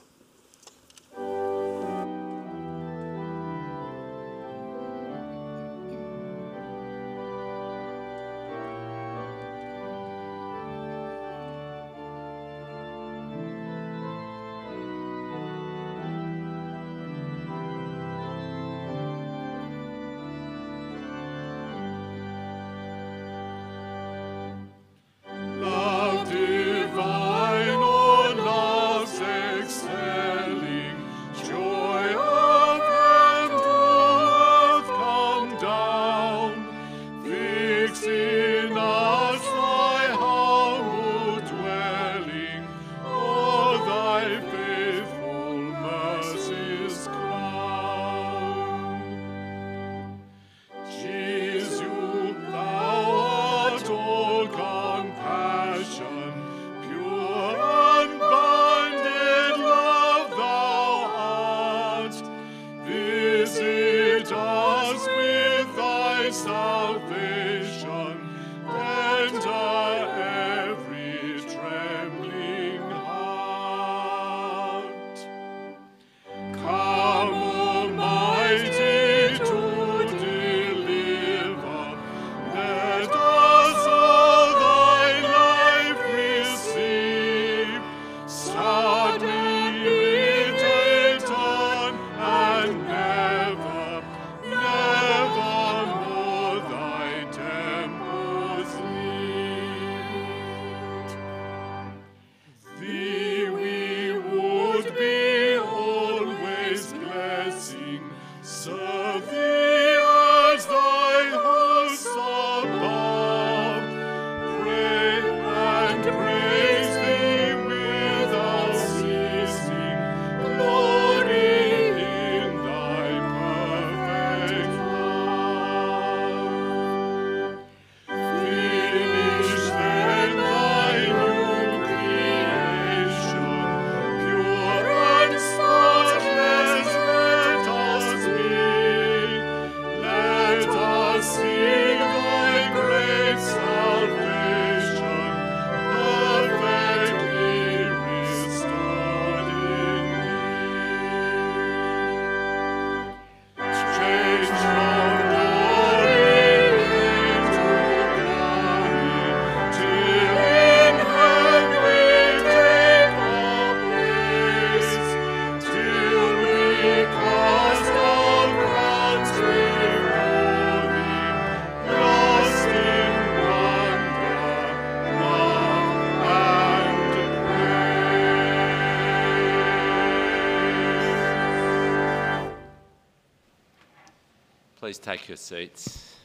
Take your seats.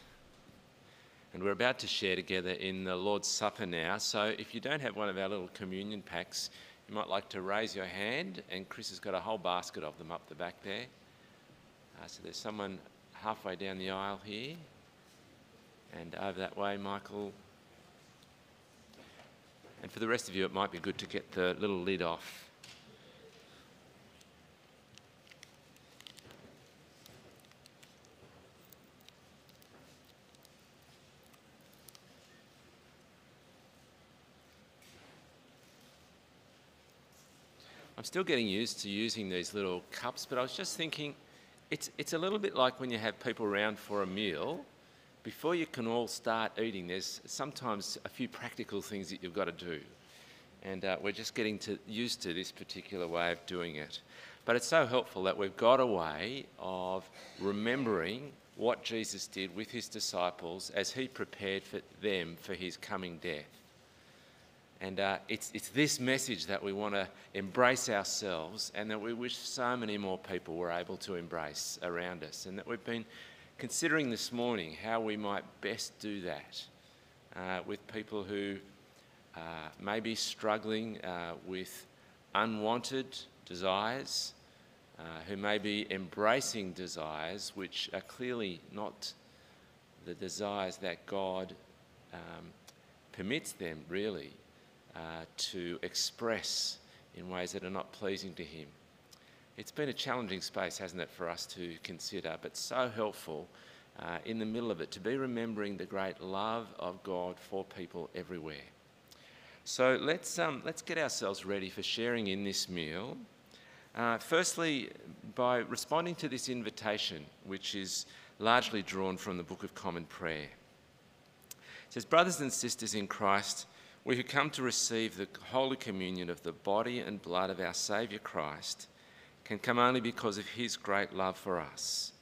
And we're about to share together in the Lord's Supper now. So if you don't have one of our little communion packs, you might like to raise your hand. And Chris has got a whole basket of them up the back there. Uh, so there's someone halfway down the aisle here. And over that way, Michael. And for the rest of you, it might be good to get the little lid off. I'm still getting used to using these little cups, but I was just thinking it's, it's a little bit like when you have people around for a meal. Before you can all start eating, there's sometimes a few practical things that you've got to do. And uh, we're just getting to, used to this particular way of doing it. But it's so helpful that we've got a way of remembering what Jesus did with his disciples as he prepared for them for his coming death. And uh, it's, it's this message that we want to embrace ourselves and that we wish so many more people were able to embrace around us. And that we've been considering this morning how we might best do that uh, with people who uh, maybe struggling uh, with unwanted desires, uh, who may be embracing desires which are clearly not the desires that God um, permits them, really, uh, to express in ways that are not pleasing to Him. It's been a challenging space, hasn't it, for us to consider, but so helpful uh, in the middle of it to be remembering the great love of God for people everywhere. So let's, um, let's get ourselves ready for sharing in this meal. Uh, firstly, by responding to this invitation, which is largely drawn from the Book of Common Prayer. It says, Brothers and sisters in Christ, we who come to receive the Holy Communion of the body and blood of our Saviour Christ can come only because of his great love for us.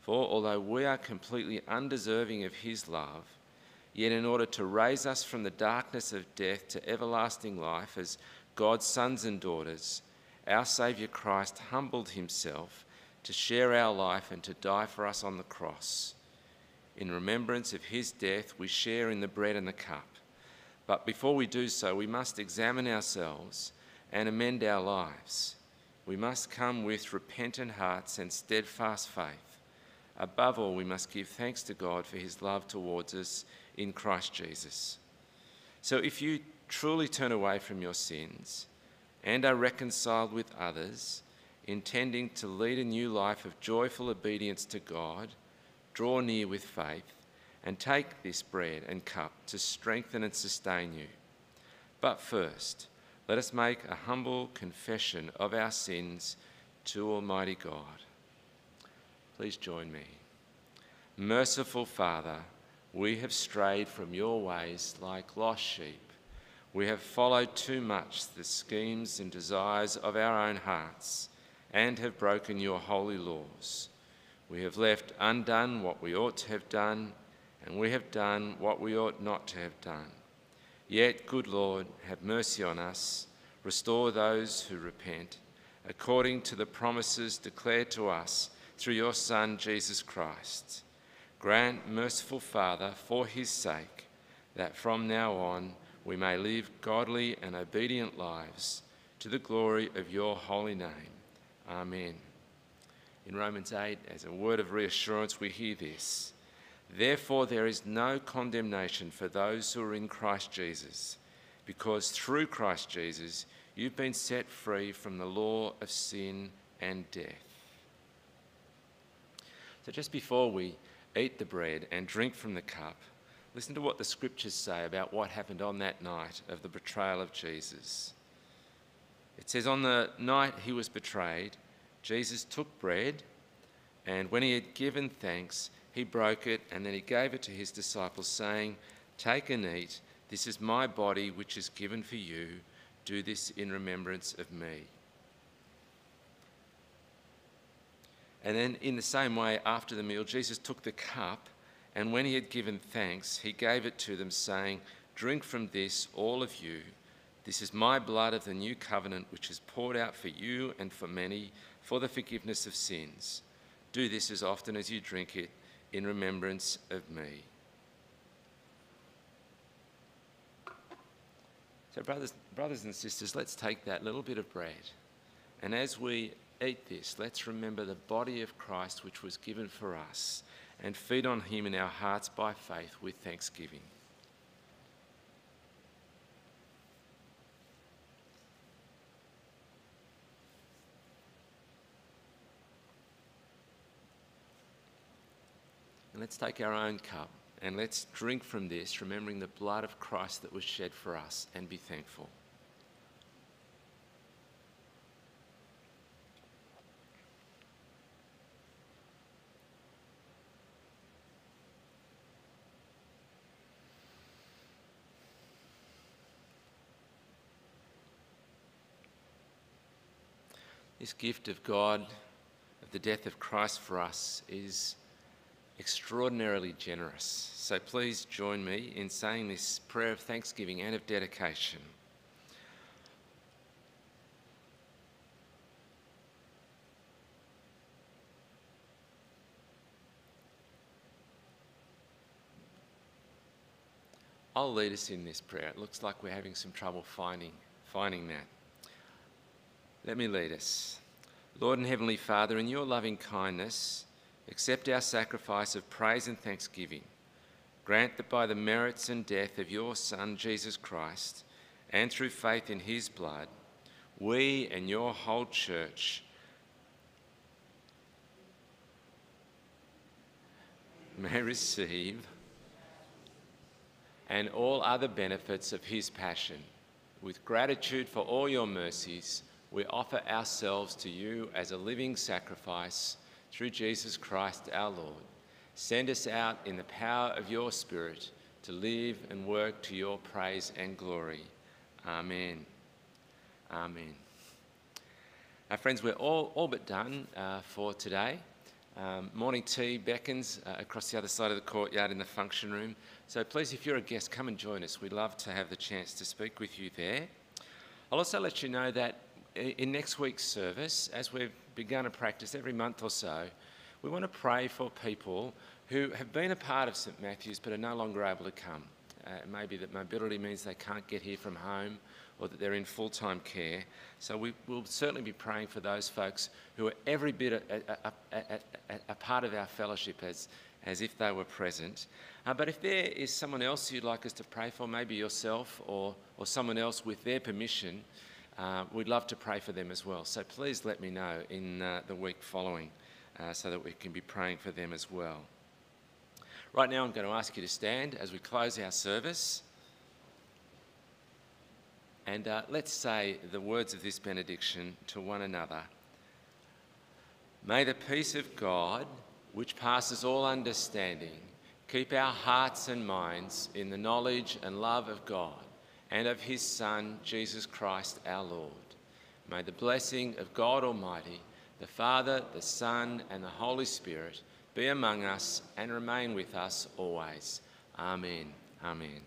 For although we are completely undeserving of his love, yet in order to raise us from the darkness of death to everlasting life as God's sons and daughters, our Saviour Christ humbled himself to share our life and to die for us on the cross. In remembrance of his death, we share in the bread and the cup. But before we do so, we must examine ourselves and amend our lives. We must come with repentant hearts and steadfast faith Above all, we must give thanks to God for his love towards us in Christ Jesus. So if you truly turn away from your sins and are reconciled with others, intending to lead a new life of joyful obedience to God, draw near with faith and take this bread and cup to strengthen and sustain you. But first, let us make a humble confession of our sins to Almighty God. Please join me. Merciful Father, we have strayed from your ways like lost sheep. We have followed too much the schemes and desires of our own hearts and have broken your holy laws. We have left undone what we ought to have done, and we have done what we ought not to have done. Yet, good Lord, have mercy on us, restore those who repent, according to the promises declared to us through your Son, Jesus Christ. Grant, merciful Father, for his sake, that from now on we may live godly and obedient lives to the glory of your holy name. Amen. In Romans 8, as a word of reassurance, we hear this. Therefore, there is no condemnation for those who are in Christ Jesus, because through Christ Jesus you've been set free from the law of sin and death. So, just before we eat the bread and drink from the cup, listen to what the scriptures say about what happened on that night of the betrayal of Jesus. It says, On the night he was betrayed, Jesus took bread, and when he had given thanks, he broke it, and then he gave it to his disciples, saying, Take and eat. This is my body, which is given for you. Do this in remembrance of me. And then, in the same way, after the meal, Jesus took the cup, and when he had given thanks, he gave it to them, saying, Drink from this, all of you. This is my blood of the new covenant, which is poured out for you and for many for the forgiveness of sins. Do this as often as you drink it in remembrance of me. So, brothers, brothers and sisters, let's take that little bit of bread. And as we eat this, let's remember the body of Christ which was given for us and feed on him in our hearts by faith with thanksgiving. And let's take our own cup and let's drink from this, remembering the blood of Christ that was shed for us, and be thankful. This gift of God, of the death of Christ for us, is extraordinarily generous. So please join me in saying this prayer of thanksgiving and of dedication. I'll lead us in this prayer. It looks like we're having some trouble finding, finding that. Let me lead us. Lord and Heavenly Father, in your loving kindness, accept our sacrifice of praise and thanksgiving. Grant that by the merits and death of your Son, Jesus Christ, and through faith in his blood, we and your whole church may receive and all other benefits of his passion. With gratitude for all your mercies, we offer ourselves to you as a living sacrifice through Jesus Christ our Lord. Send us out in the power of your Spirit to live and work to your praise and glory. Amen. Amen. Our friends, we're all, all but done uh, for today. Um, morning tea beckons uh, across the other side of the courtyard in the function room. So please, if you're a guest, come and join us. We'd love to have the chance to speak with you there. I'll also let you know that in next week's service, as we've begun to practice every month or so, we want to pray for people who have been a part of St Matthew's but are no longer able to come. Uh, it may be that mobility means they can't get here from home or that they're in full time care. So we will certainly be praying for those folks who are every bit a, a, a, a part of our fellowship as, as if they were present. Uh, but if there is someone else you'd like us to pray for, maybe yourself or, or someone else with their permission, uh, we'd love to pray for them as well. So please let me know in uh, the week following uh, so that we can be praying for them as well. Right now, I'm going to ask you to stand as we close our service. And uh, let's say the words of this benediction to one another. May the peace of God, which passes all understanding, keep our hearts and minds in the knowledge and love of God and of his Son, Jesus Christ our Lord. May the blessing of God Almighty, the Father, the Son, and the Holy Spirit be among us and remain with us always. Amen. Amen.